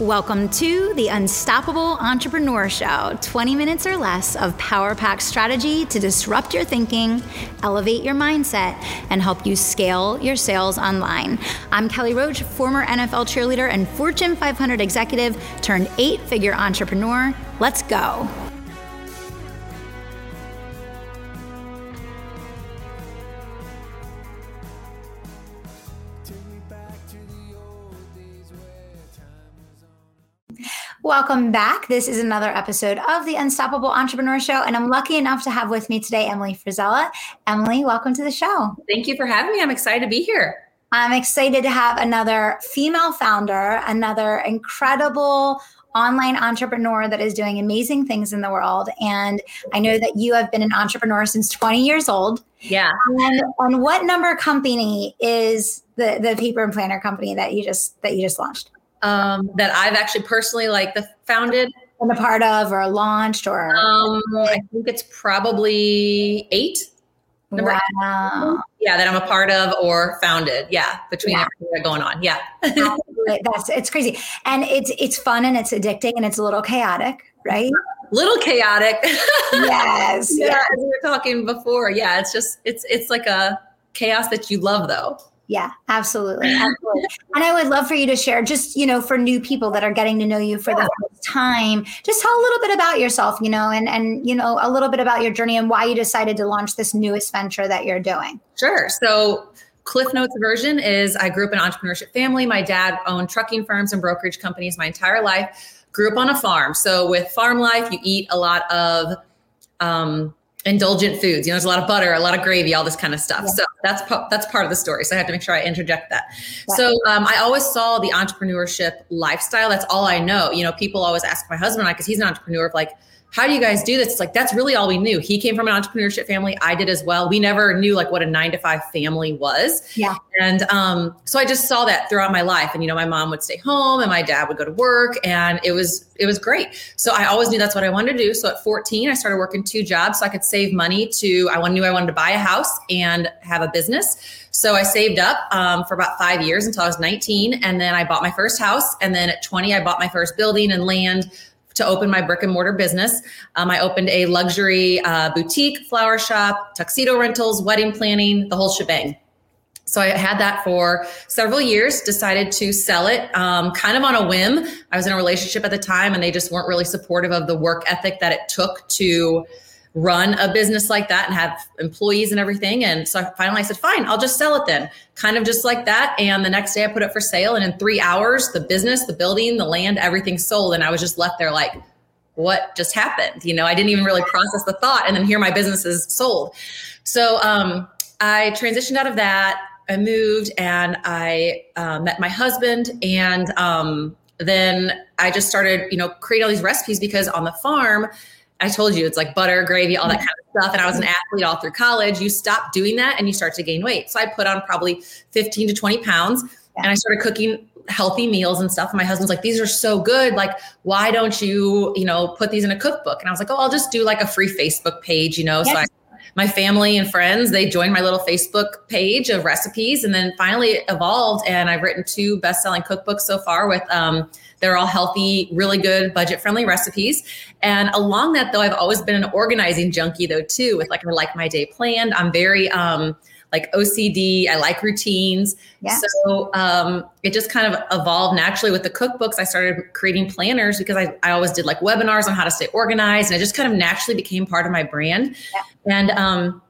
Welcome to the Unstoppable Entrepreneur Show 20 minutes or less of power pack strategy to disrupt your thinking, elevate your mindset, and help you scale your sales online. I'm Kelly Roach, former NFL cheerleader and Fortune 500 executive turned eight figure entrepreneur. Let's go. Welcome back. This is another episode of the Unstoppable Entrepreneur Show, and I'm lucky enough to have with me today Emily Frisella. Emily, welcome to the show. Thank you for having me. I'm excited to be here. I'm excited to have another female founder, another incredible online entrepreneur that is doing amazing things in the world. And I know that you have been an entrepreneur since 20 years old. Yeah. Um, and on what number company is the the paper and planner company that you just that you just launched? Um, that I've actually personally like the founded and a part of or launched or um, I think it's probably eight. Number wow. Eight. Yeah, that I'm a part of or founded. Yeah, between yeah. everything going on. Yeah. That's it's crazy. And it's it's fun and it's addicting and it's a little chaotic, right? Little chaotic. Yes. yeah, yes. as we were talking before. Yeah, it's just it's it's like a chaos that you love though. Yeah, absolutely. Absolutely. and I would love for you to share just, you know, for new people that are getting to know you for yeah. the first time, just tell a little bit about yourself, you know, and and you know, a little bit about your journey and why you decided to launch this newest venture that you're doing. Sure. So Cliff Notes version is I grew up in an entrepreneurship family. My dad owned trucking firms and brokerage companies my entire life. Grew up on a farm. So with farm life, you eat a lot of um, indulgent foods. You know, there's a lot of butter, a lot of gravy, all this kind of stuff. Yeah. So that's that's part of the story. So I have to make sure I interject that. Yeah. So um, I always saw the entrepreneurship lifestyle. That's all I know. You know, people always ask my husband and I because he's an entrepreneur of like how do you guys do this? It's like that's really all we knew. He came from an entrepreneurship family. I did as well. We never knew like what a nine to five family was. Yeah. And um, so I just saw that throughout my life. And you know, my mom would stay home and my dad would go to work, and it was it was great. So I always knew that's what I wanted to do. So at 14, I started working two jobs so I could save money to. I knew I wanted to buy a house and have a business. So I saved up um, for about five years until I was 19, and then I bought my first house. And then at 20, I bought my first building and land to open my brick and mortar business. Um, I opened a luxury uh, boutique, flower shop, tuxedo rentals, wedding planning, the whole shebang. So I had that for several years, decided to sell it um, kind of on a whim. I was in a relationship at the time and they just weren't really supportive of the work ethic that it took to run a business like that and have employees and everything. And so finally I said, fine, I'll just sell it then. Kind of just like that. And the next day I put it for sale. And in three hours, the business, the building, the land, everything sold. And I was just left there like, what just happened? You know, I didn't even really process the thought. And then here my business is sold. So um, I transitioned out of that. I moved and I uh, met my husband. And um, then I just started, you know, creating all these recipes because on the farm, I told you it's like butter, gravy, all that kind of stuff. And I was an athlete all through college. You stop doing that and you start to gain weight. So I put on probably 15 to 20 pounds and I started cooking healthy meals and stuff. And my husband's like, these are so good. Like, why don't you, you know, put these in a cookbook? And I was like, oh, I'll just do like a free Facebook page, you know? Yes. So I, my family and friends, they joined my little Facebook page of recipes and then finally it evolved. And I've written two best-selling cookbooks so far with, um, they're all healthy, really good, budget friendly recipes. And along that, though, I've always been an organizing junkie, though, too, with like, I like my day planned. I'm very, um, like OCD. I like routines. Yeah. So um, it just kind of evolved naturally with the cookbooks. I started creating planners because I, I always did like webinars on how to stay organized. And it just kind of naturally became part of my brand. Yeah. And um,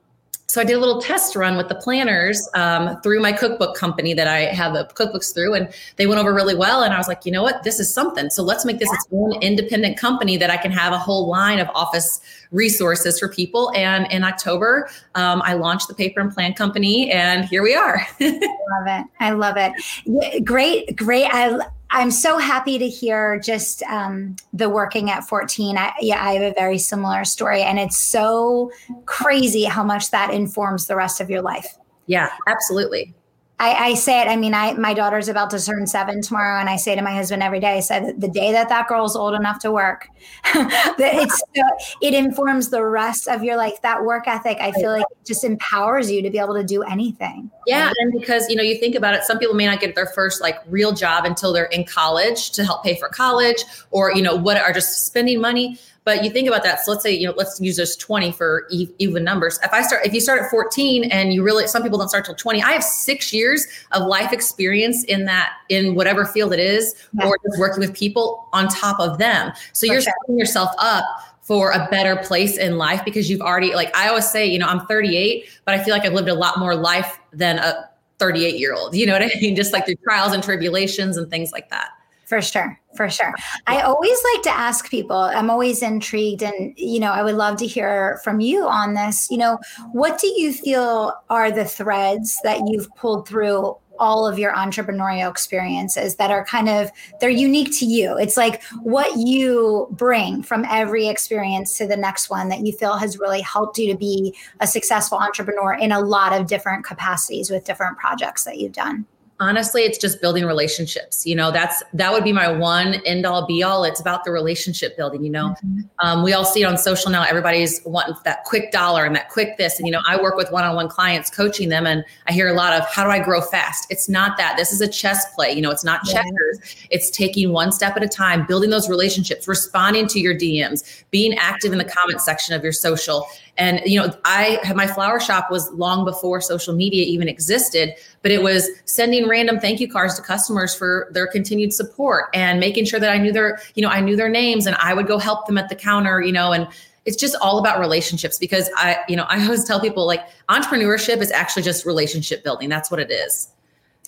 so I did a little test run with the planners um, through my cookbook company that I have the cookbooks through, and they went over really well. And I was like, you know what, this is something. So let's make this its own independent company that I can have a whole line of office resources for people. And in October, um, I launched the Paper and Plan Company, and here we are. I love it. I love it. Great, great. I I'm so happy to hear just um, the working at 14. I, yeah, I have a very similar story, and it's so crazy how much that informs the rest of your life. Yeah, absolutely. I, I, say it. I mean, I my daughter's about to turn seven tomorrow, and I say to my husband every day. I said, the day that that girl's old enough to work, it's it informs the rest of your life. That work ethic, I feel like, just empowers you to be able to do anything. Yeah, and because you know, you think about it, some people may not get their first like real job until they're in college to help pay for college, or you know, what are just spending money. But you think about that. So let's say, you know, let's use those 20 for even numbers. If I start, if you start at 14 and you really, some people don't start till 20, I have six years of life experience in that, in whatever field it is, yeah. or just working with people on top of them. So you're setting yourself up for a better place in life because you've already, like I always say, you know, I'm 38, but I feel like I've lived a lot more life than a 38 year old. You know what I mean? Just like through trials and tribulations and things like that. For sure. For sure. I always like to ask people, I'm always intrigued, and, you know, I would love to hear from you on this. You know, what do you feel are the threads that you've pulled through all of your entrepreneurial experiences that are kind of they're unique to you it's like what you bring from every experience to the next one that you feel has really helped you to be a successful entrepreneur in a lot of different capacities with different projects that you've done honestly it's just building relationships you know that's that would be my one end all be all. It's about the relationship building you know? Mm-hmm. um, we all see it on social now everybody's wanting that quick dollar and that quick this and you know i work with one-on-one clients coaching them and i hear a lot of how do i grow fast? It's not that. This is a chess play you know it's not checkers. Yeah. it's taking one step at a time building those relationships responding to your dms being active in the comment section of your social and you know, I had my flower shop was long before social media even existed, but it was sending random thank you cards to customers for their continued support and making sure that I knew their, you know, I knew their names and I would go help them at the counter, you know, and it's just all about relationships because I, you know, I always tell people like entrepreneurship is actually just relationship building. That's what it is.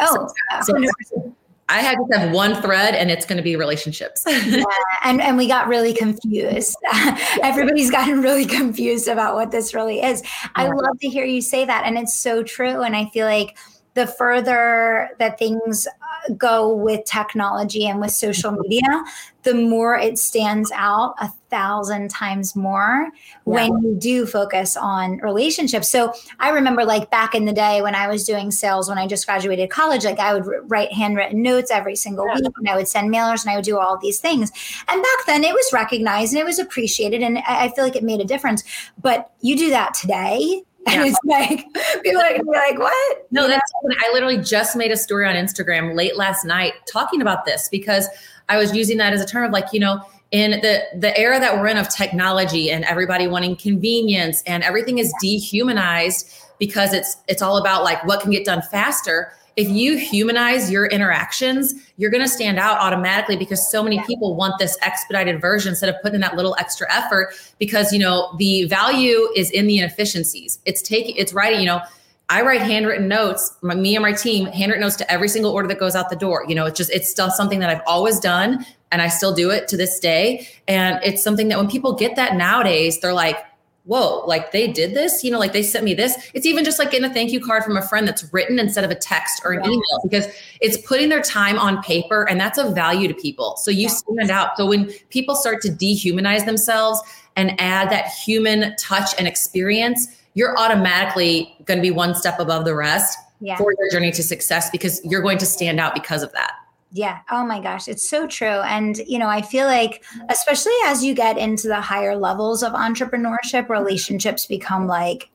Oh, so, so I had to have one thread and it's going to be relationships. yeah, and, and we got really confused. Everybody's gotten really confused about what this really is. I love to hear you say that. And it's so true. And I feel like the further that things go with technology and with social media, the more it stands out a thousand times more yeah. when you do focus on relationships. So I remember like back in the day when I was doing sales when I just graduated college, like I would write handwritten notes every single yeah. week and I would send mailers and I would do all these things. And back then it was recognized and it was appreciated and I feel like it made a difference. But you do that today and it's like people are gonna be like, "What?" No, that's. I literally just made a story on Instagram late last night talking about this because I was using that as a term of like, you know, in the the era that we're in of technology and everybody wanting convenience and everything is dehumanized because it's it's all about like what can get done faster if you humanize your interactions, you're going to stand out automatically because so many people want this expedited version instead of putting in that little extra effort because, you know, the value is in the inefficiencies. It's taking, it's writing, you know, I write handwritten notes, my, me and my team, handwritten notes to every single order that goes out the door. You know, it's just, it's still something that I've always done and I still do it to this day. And it's something that when people get that nowadays, they're like, whoa, like they did this, you know, like they sent me this. It's even just like getting a thank you card from a friend that's written instead of a text or an yeah. email because it's putting their time on paper and that's of value to people. So you yeah. stand out. So when people start to dehumanize themselves and add that human touch and experience, you're automatically going to be one step above the rest yeah. for your journey to success because you're going to stand out because of that. Yeah. Oh my gosh. It's so true. And, you know, I feel like, especially as you get into the higher levels of entrepreneurship, mm-hmm. relationships become like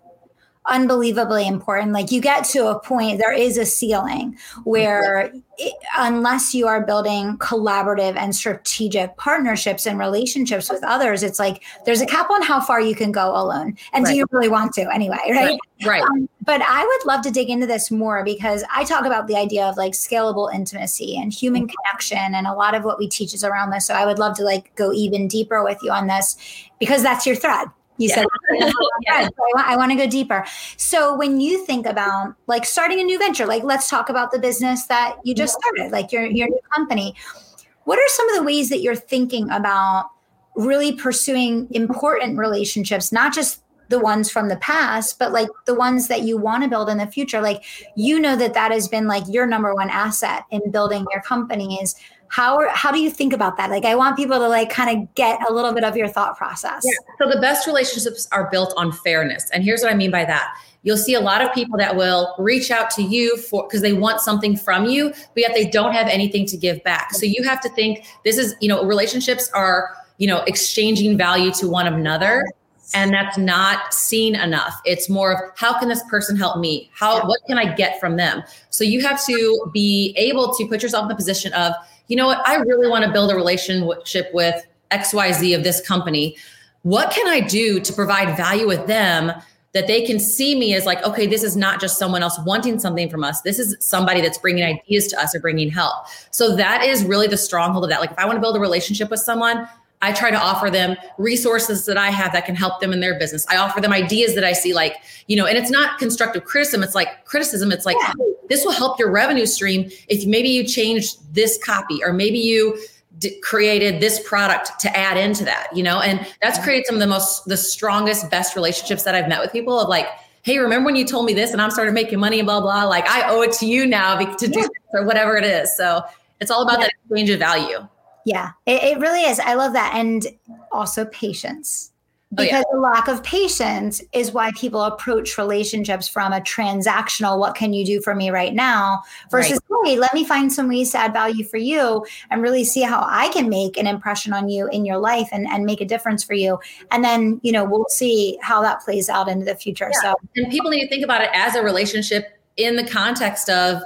unbelievably important. Like you get to a point, there is a ceiling where, it, unless you are building collaborative and strategic partnerships and relationships with others, it's like there's a cap on how far you can go alone. And right. do you really want to anyway? Right. Right. Um, but I would love to dig into this more because I talk about the idea of like scalable intimacy and human mm-hmm. connection. And a lot of what we teach is around this. So I would love to like go even deeper with you on this because that's your thread you yeah. said yeah. I, want, to go deeper. So when you think about like starting a new venture like let's talk about the business that you just started like your, your new company. What are some of the ways that you're thinking about really pursuing important relationships not just the ones from the past but like the ones that you want to build in the future? Like you know that that has been like your number one asset in building your company is how how do you think about that like i want people to like kind of get a little bit of your thought process yeah. so the best relationships are built on fairness and here's what i mean by that you'll see a lot of people that will reach out to you for because they want something from you, but yet they don't have anything to give back. So you have to think this is, you know, relationships are, you know, exchanging value to one another. And that's not seen enough. It's more of how can this person help me? How what can I get from them? So you have to be able to put yourself in the position of, you know what, I really want to build a relationship with XYZ of this company. What can I do to provide value with them that they can see me as like, okay, this is not just someone else wanting something from us. This is somebody that's bringing ideas to us or bringing help. So that is really the stronghold of that. Like if I want to build a relationship with someone, I try to offer them resources that I have that can help them in their business. I offer them ideas that I see, like, you know, and it's not constructive criticism. It's like criticism. It's like, yeah. this will help your revenue stream if maybe you change this copy or maybe you d- created this product to add into that, you know, and that's created some of the most, the strongest, best relationships that I've met with people of like, hey, remember when you told me this and I'm started making money and blah, blah, like I owe it to you now to do yeah. or whatever it is. So it's all about yeah. that exchange of value. Yeah, it, it really is. I love that. And also patience because oh, yeah. the lack of patience is why people approach relationships from a transactional what can you do for me right now versus right. hey let me find some ways to add value for you and really see how i can make an impression on you in your life and, and make a difference for you and then you know we'll see how that plays out into the future yeah. so and people need to think about it as a relationship in the context of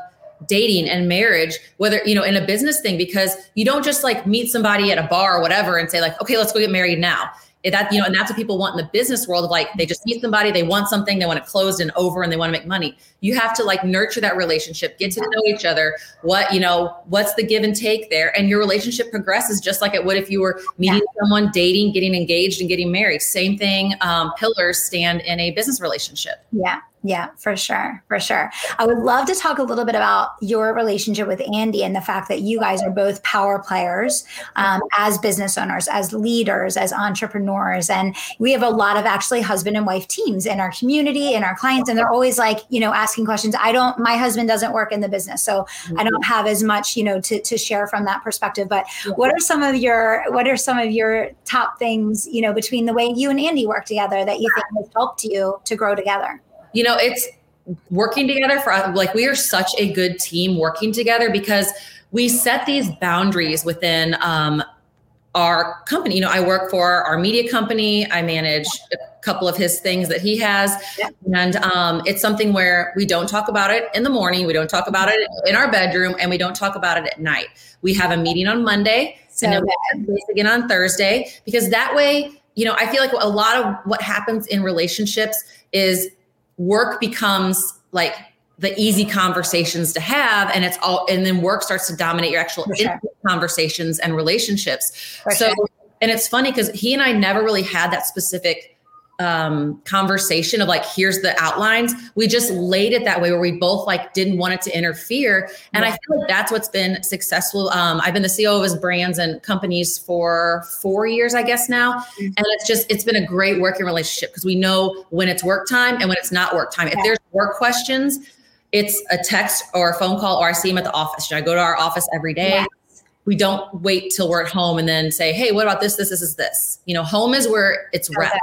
dating and marriage whether you know in a business thing because you don't just like meet somebody at a bar or whatever and say like okay let's go get married now. That you know and that's what people want in the business world of like they just meet somebody they want something they want it closed and over and they want to make money. You have to like nurture that relationship get to know each other what you know what's the give and take there and your relationship progresses just like it would if you were meeting yeah. someone dating getting engaged and getting married. Same thing um, pillars stand in a business relationship. Yeah yeah, for sure. For sure. I would love to talk a little bit about your relationship with Andy and the fact that you guys are both power players um, as business owners, as leaders, as entrepreneurs. And we have a lot of actually husband and wife teams in our community, in our clients, and they're always like, you know, asking questions. I don't, my husband doesn't work in the business. So. I don't have as much, you know, to, to share from that perspective. But what are some of your, what are some of your top things, you know, between the way you and Andy work together that you think has helped you to grow together? You know, it's working together for us. like we are such a good team working together because we set these boundaries within um, our company. You know, I work for our media company. I manage a couple of his things that he has, yeah. and um, it's something where we don't talk about it in the morning. We don't talk about it in our bedroom, and we don't talk about it at night. We have a meeting on Monday, so and then we have again on Thursday because that way, you know, I feel like a lot of what happens in relationships is work becomes like the easy conversations to have and it's all and then work starts to dominate your actual sure. conversations and relationships For so sure. and it's funny because he and i never really had that specific um, conversation of like here's the outlines. We just laid it that way where we both like didn't want it to interfere. And yeah. i feel like that's what's been successful. Um, i've been the ceo of his brands and companies for four years i guess now. Mm-hmm. and it's just it's been a great working relationship because we know when it's work time and when it's not work time. If there's work questions it's a text or a phone call or i see him at the office. Know, i go to our office every day? Yeah we don't wait till we're at home and then say, hey, what about this, this, this is this. You know, home is where it's rest.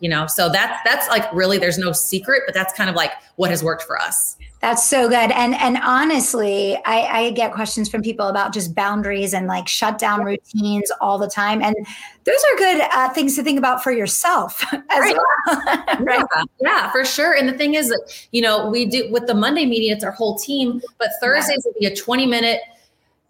You know? So that's that's like really there's no secret but that's kind of like what has worked for us. That's so good. And and honestly i i get questions from people about just boundaries and like shutdown routines all the time. And those are good uh, things to think about for yourself as right. well. Right. Yeah, yeah, for sure. And the thing is that you know we do with the monday meeting it's our whole team but thursdays yeah. will be a 20 minute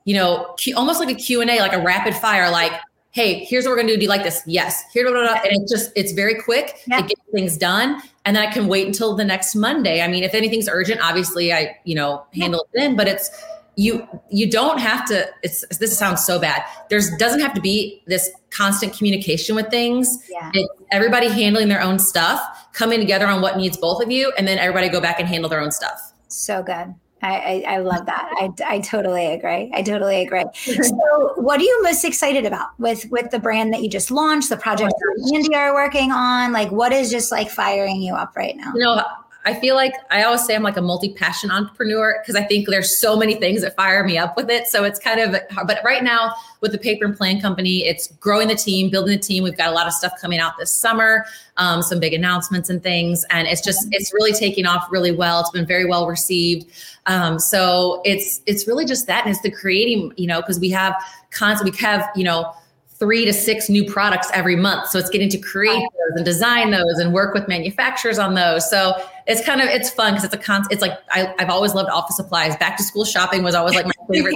you know almost like a q&a like a rapid fire like hey, here's what we're gonna do. Do you like this? Yes. Here, blah, blah, blah. and it's just it's very quick. Yeah. It gets things done, and then I can wait until the next Monday. I mean, if anything's urgent, obviously I you know handle it then. But it's you you don't have to. It's this sounds so bad. There's doesn't have to be this constant communication with things. Yeah. It's everybody handling their own stuff, coming together on what needs both of you, and then everybody go back and handle their own stuff. So good. I, I, I, love that. I, I totally agree. I totally agree. So, what are you most excited about with with the brand that you just launched, the project oh, that Andy are working on? Like, what is just like firing you up right now? You know, I feel like I always say I'm like a multi-passion entrepreneur because I think there's so many things that fire me up with it. So it's kind of, but right now with the paper and plan company, it's growing the team, building the team. We've got a lot of stuff coming out this summer, um, some big announcements and things, and it's just it's really taking off really well. It's been very well received. Um, so it's it's really just that, and it's the creating, you know, because we have constant, we have you know three to six new products every month. So it's getting to create those and design those and work with manufacturers on those. So it's kind of it's fun because it's a con. It's like I, have always loved office supplies. Back to school shopping was always like my favorite.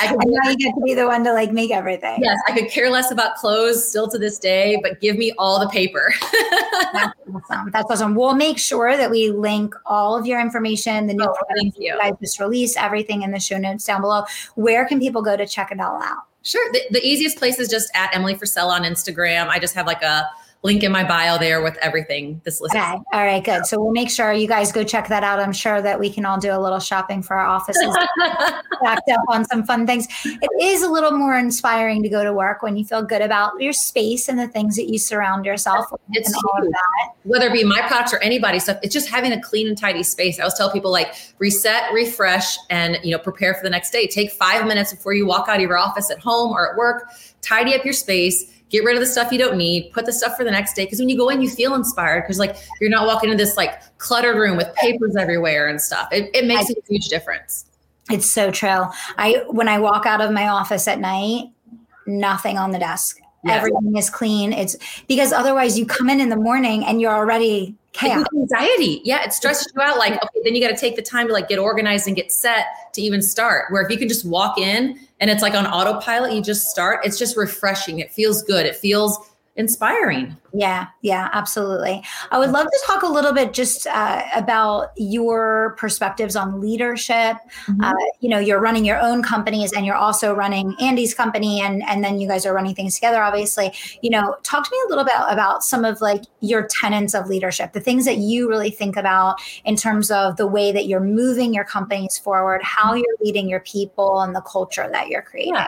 I could, and now you get to be the one to like make everything. Yes, I could care less about clothes still to this day, but give me all the paper. That's awesome. That's awesome. We'll make sure that we link all of your information, the new oh, products you. you guys just released, everything in the show notes down below. Where can people go to check it all out? Sure. The, the easiest place is just at Emily Frisella on Instagram. I just have like a link in my bio there with everything this list. Okay. All right, good. So we'll make sure you guys go check that out. I'm sure that we can all do a little shopping for our offices, backed up on some fun things. It is a little more inspiring to go to work when you feel good about your space and the things that you surround yourself with it's and all of that. Whether it be my products or anybody's stuff, it's just having a clean and tidy space. I always tell people like reset, refresh, and you know, prepare for the next day. Take five minutes before you walk out of your office at home or at work, tidy up your space get rid of the stuff you don't need, put the stuff for the next day. Because when you go in, you feel inspired because like you're not walking into this like cluttered room with papers everywhere and stuff. It, it makes I, a huge difference. It's so true. I when I walk out of my office at night, nothing on the desk. Yes. Everything is clean. It's because otherwise you come in in the morning and you're already chaos. anxiety. Yeah, it stresses you out. Like, okay, then you got to take the time to like get organized and get set to even start. Where if you can just walk in and it's like on autopilot, you just start. It's just refreshing. It feels good. It feels inspiring. Yeah, yeah, absolutely. I would love to talk a little bit just uh, about your perspectives on leadership. Mm-hmm. Uh, you know, you're running your own companies and you're also running Andy's company, and and then you guys are running things together. Obviously, you know, talk to me a little bit about some of like your tenets of leadership, the things that you really think about in terms of the way that you're moving your companies forward, how mm-hmm. you're leading your people, and the culture that you're creating. Yeah.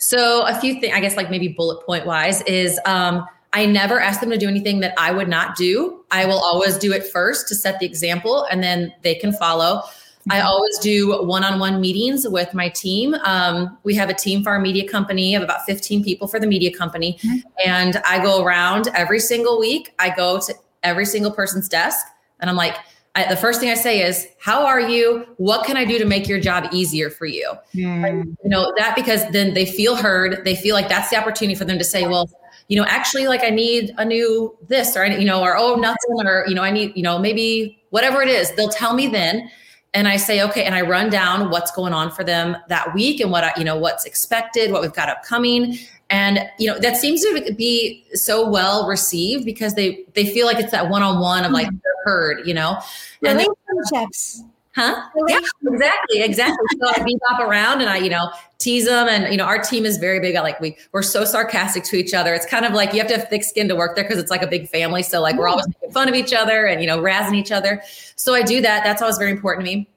So a few things, I guess, like maybe bullet point wise, is um, I never ask them to do anything that I would not do. I will always do it first to set the example, and then they can follow. I mm-hmm. always do one-on-one meetings with my team. Um, we have a team for our media company of about 15 people for the media company, mm-hmm. and I go around every single week. I go to every single person's desk, and I'm like, I, the first thing I say is, "How are you? What can I do to make your job easier for you?" Mm. You know that because then they feel heard. They feel like that's the opportunity for them to say, "Well, you know, actually, like I need a new this, or you know, or oh, nothing, or you know, I need, you know, maybe whatever it is." They'll tell me then, and I say, "Okay," and I run down what's going on for them that week and what I, you know, what's expected, what we've got upcoming, and you know that seems to be so well received because they they feel like it's that one-on-one of like they're heard you know? And relationships huh? Yeah exactly exactly. So i beat up around and i you know tease them and you know our team is very big like we we're so sarcastic to each other. It's kind of like you have to have thick skin to work there because it's like a big family. So like we're always making fun of each other and you know razzing each other. So i do that. That's always very important to me.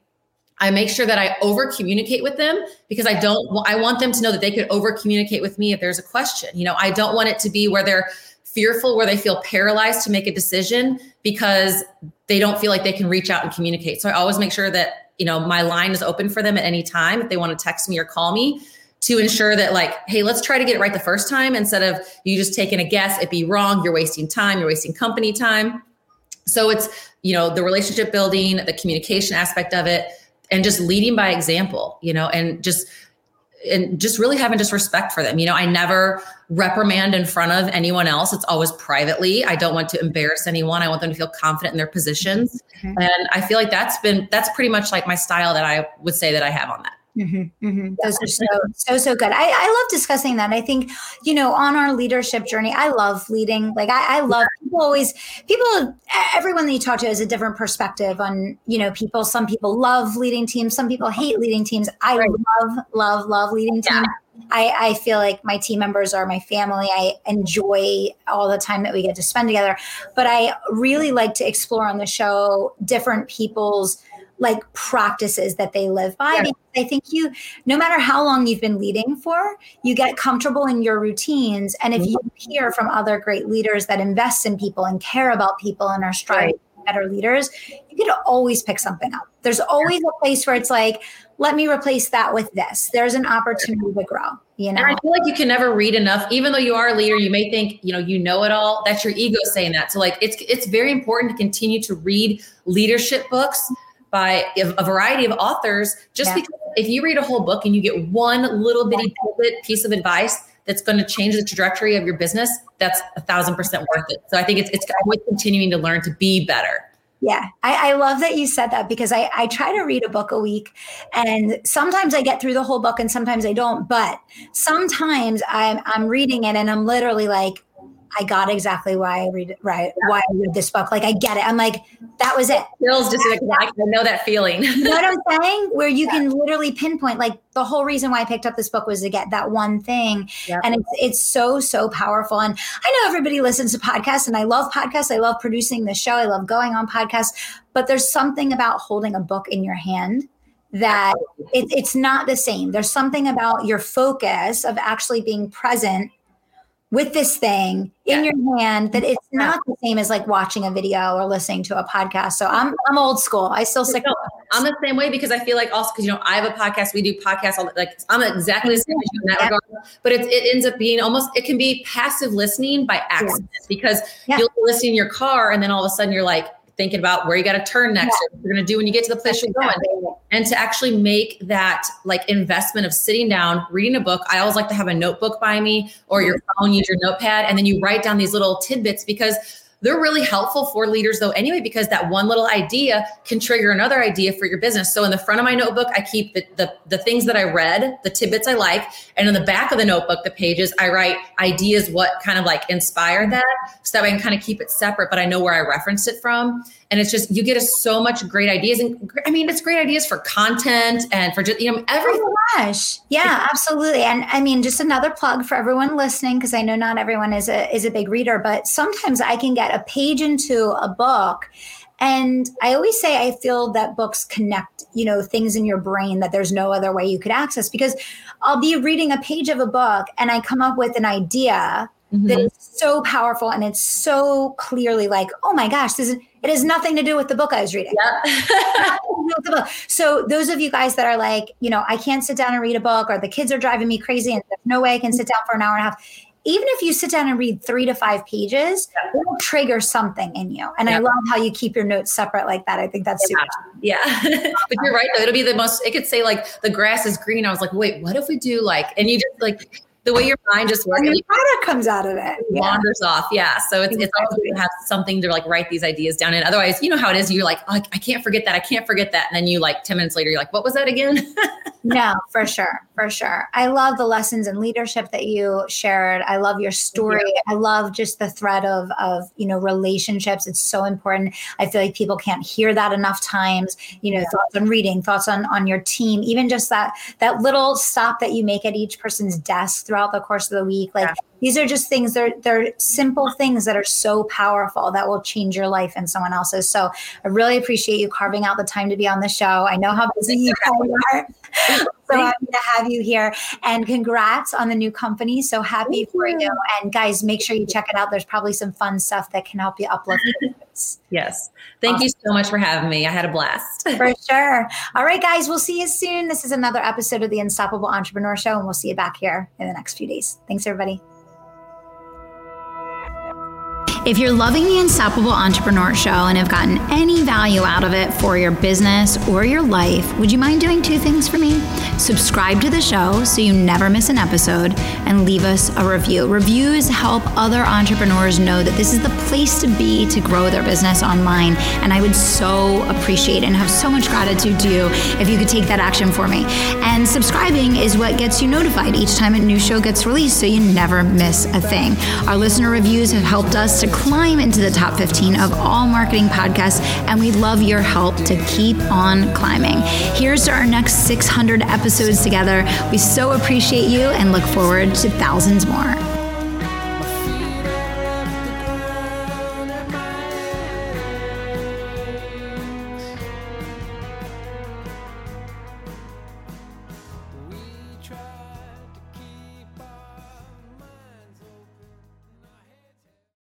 I make sure that I over communicate with them because I don't, I want them to know that they could over communicate with me if there's a question. You know, I don't want it to be where they're fearful, where they feel paralyzed to make a decision because they don't feel like they can reach out and communicate. So I always make sure that, you know, my line is open for them at any time if they want to text me or call me to ensure that like hey let's try to get it right the first time instead of you just taking a guess it be wrong you're wasting time you're wasting company time so it's you know the relationship building the communication aspect of it and just leading by example, you know, and just and just really having just respect for them. You know, I never reprimand in front of anyone else. It's always privately. I don't want to embarrass anyone. I want them to feel confident in their positions. Mm-hmm. And I feel like that's been that's pretty much like my style that I would say that I have on that. Mm-hmm, mm-hmm. Those are so so so good. I, I love discussing that. I think you know on our leadership journey, I love leading. Like I, I love people always people. Everyone that you talk to has a different perspective on you know people. Some people love leading teams. Some people hate leading teams. I right. love love love leading teams. Yeah. I, I feel like my team members are my family. I enjoy all the time that we get to spend together. But I really like to explore on the show different people's like practices that they live by. Yeah. I think you, no matter how long you've been leading for, you get comfortable in your routines. And if you mm-hmm. hear from other great leaders that invest in people and care about people and are striving better leaders, you could always pick something up. There's always a place where it's like, let me replace that with this. There's an opportunity to grow. You know, and I feel like you can never read enough. Even though you are a leader, you may think you know you know it all. That's your ego saying that. So like, it's it's very important to continue to read leadership books by a variety of authors. Just yeah. because if you read a whole book and you get one little bitty piece of advice that's going to change the trajectory of your business, that's a thousand percent worth it. So I think it's it's always continuing to learn to be better. Yeah, I, I, love that you said that because I, I try to read a book a week and sometimes I get through the whole book and sometimes I don't. But sometimes I'm I'm reading it and I'm literally like, I got exactly why I read right why I read this book. Like I get it. I'm like, that was it. Feels just like I know that feeling. you know what I'm saying? Where you yeah. can literally pinpoint like the whole reason why I picked up this book was to get that one thing. Yep. And it's it's so, so powerful. And I know everybody listens to podcasts and I love podcasts. I love producing the show. I love going on podcasts. But there's something about holding a book in your hand that it, it's not the same. There's something about your focus of actually being present with this thing in your hand that it's not the same as like watching a video or listening to a podcast. So I'm I'm old school. I still stick. No, I'm the same way because I feel like also because you know I have a podcast. We do podcasts all like I'm exactly the same as in that yeah. regard. But it, it ends up being almost it can be passive listening by accident yeah. because yeah. you'll be listening in your car and then all of a sudden you're like thinking about where you got to turn next, yeah. what you're going to do when you get to the place you're going. And to actually make that like investment of sitting down, reading a book. I always like to have a notebook by me or your mm-hmm. phone, use your notepad, and then you write down these little tidbits because they're really helpful for leaders though anyway because that one little idea can trigger another idea for your business. So in the front of my notebook i keep the, the, the things that i read the tidbits i like and in the back of the notebook the pages i write ideas what kind of like inspired that so that i can kind of keep it separate but i know where i referenced it from. And it's just you get us so much great ideas and i mean it's great ideas for content and for just you know everything oh gosh. Yeah absolutely. And i mean just another plug for everyone listening because i know not everyone is a is a big reader but sometimes i can get a page into a book and I always say I feel that books connect, you know, things in your brain that there's no other way you could access because I'll be reading a page of a book and I come up with an idea mm-hmm. that is so powerful and it's so clearly like, oh my gosh, this is it has nothing to do with the book I was reading. Yep. so those of you guys that are like, you know, I can't sit down and read a book or the kids are driving me crazy and there's no way I can sit down for an hour and a half even if you sit down and read three to five pages, yeah. it will trigger something in you. And yeah. I love how you keep your notes separate like that. I think that's super. Yeah. yeah. but you're right though. It'll be the most, it could say like the grass is green. I was like, wait, what if we do like, and you just like, the way your mind just works. And the product comes out of it. Wanders off. Yeah. So it's, exactly. it's always good to have something to like write these ideas down. And otherwise, you know how it is. You're like, oh, I can't forget that. I can't forget that. And then you like 10 minutes later, you're like, what was that again? no, for sure. For sure. I love the lessons and leadership that you shared. I love your story. I love just the thread of, of, you know, relationships. It's so important. I feel like people can't hear that enough times, you know, yeah. thoughts on reading, thoughts on, on your team, even just that, that little stop that you make at each person's desk throughout the course of the week. Like yeah. These are just things, they're, they're simple things that are so powerful that will change your life and someone else's. So I really appreciate you carving out the time to be on the show. I know how busy you are. so happy to have you here and congrats on the new company. So happy Thank for you. you. And guys, make sure you check it out. There's probably some fun stuff that can help you uplift. yes. Thank awesome. you so much for having me. I had a blast. for sure. All right, guys, we'll see you soon. This is another episode of the Unstoppable Entrepreneur Show, and we'll see you back here in the next few days. Thanks, everybody. If you're loving the Unstoppable Entrepreneur Show and have gotten any value out of it for your business or your life, would you mind doing two things for me? Subscribe to the show so you never miss an episode and leave us a review. Reviews help other entrepreneurs know that this is the place to be to grow their business online. And I would so appreciate and have so much gratitude to you if you could take that action for me. And subscribing is what gets you notified each time a new show gets released so you never miss a thing. Our listener reviews have helped us to climb into the top 15 of all marketing podcasts, and we love your help to keep on climbing. Here's to our next 600 episodes together. We so appreciate you and look forward to thousands more.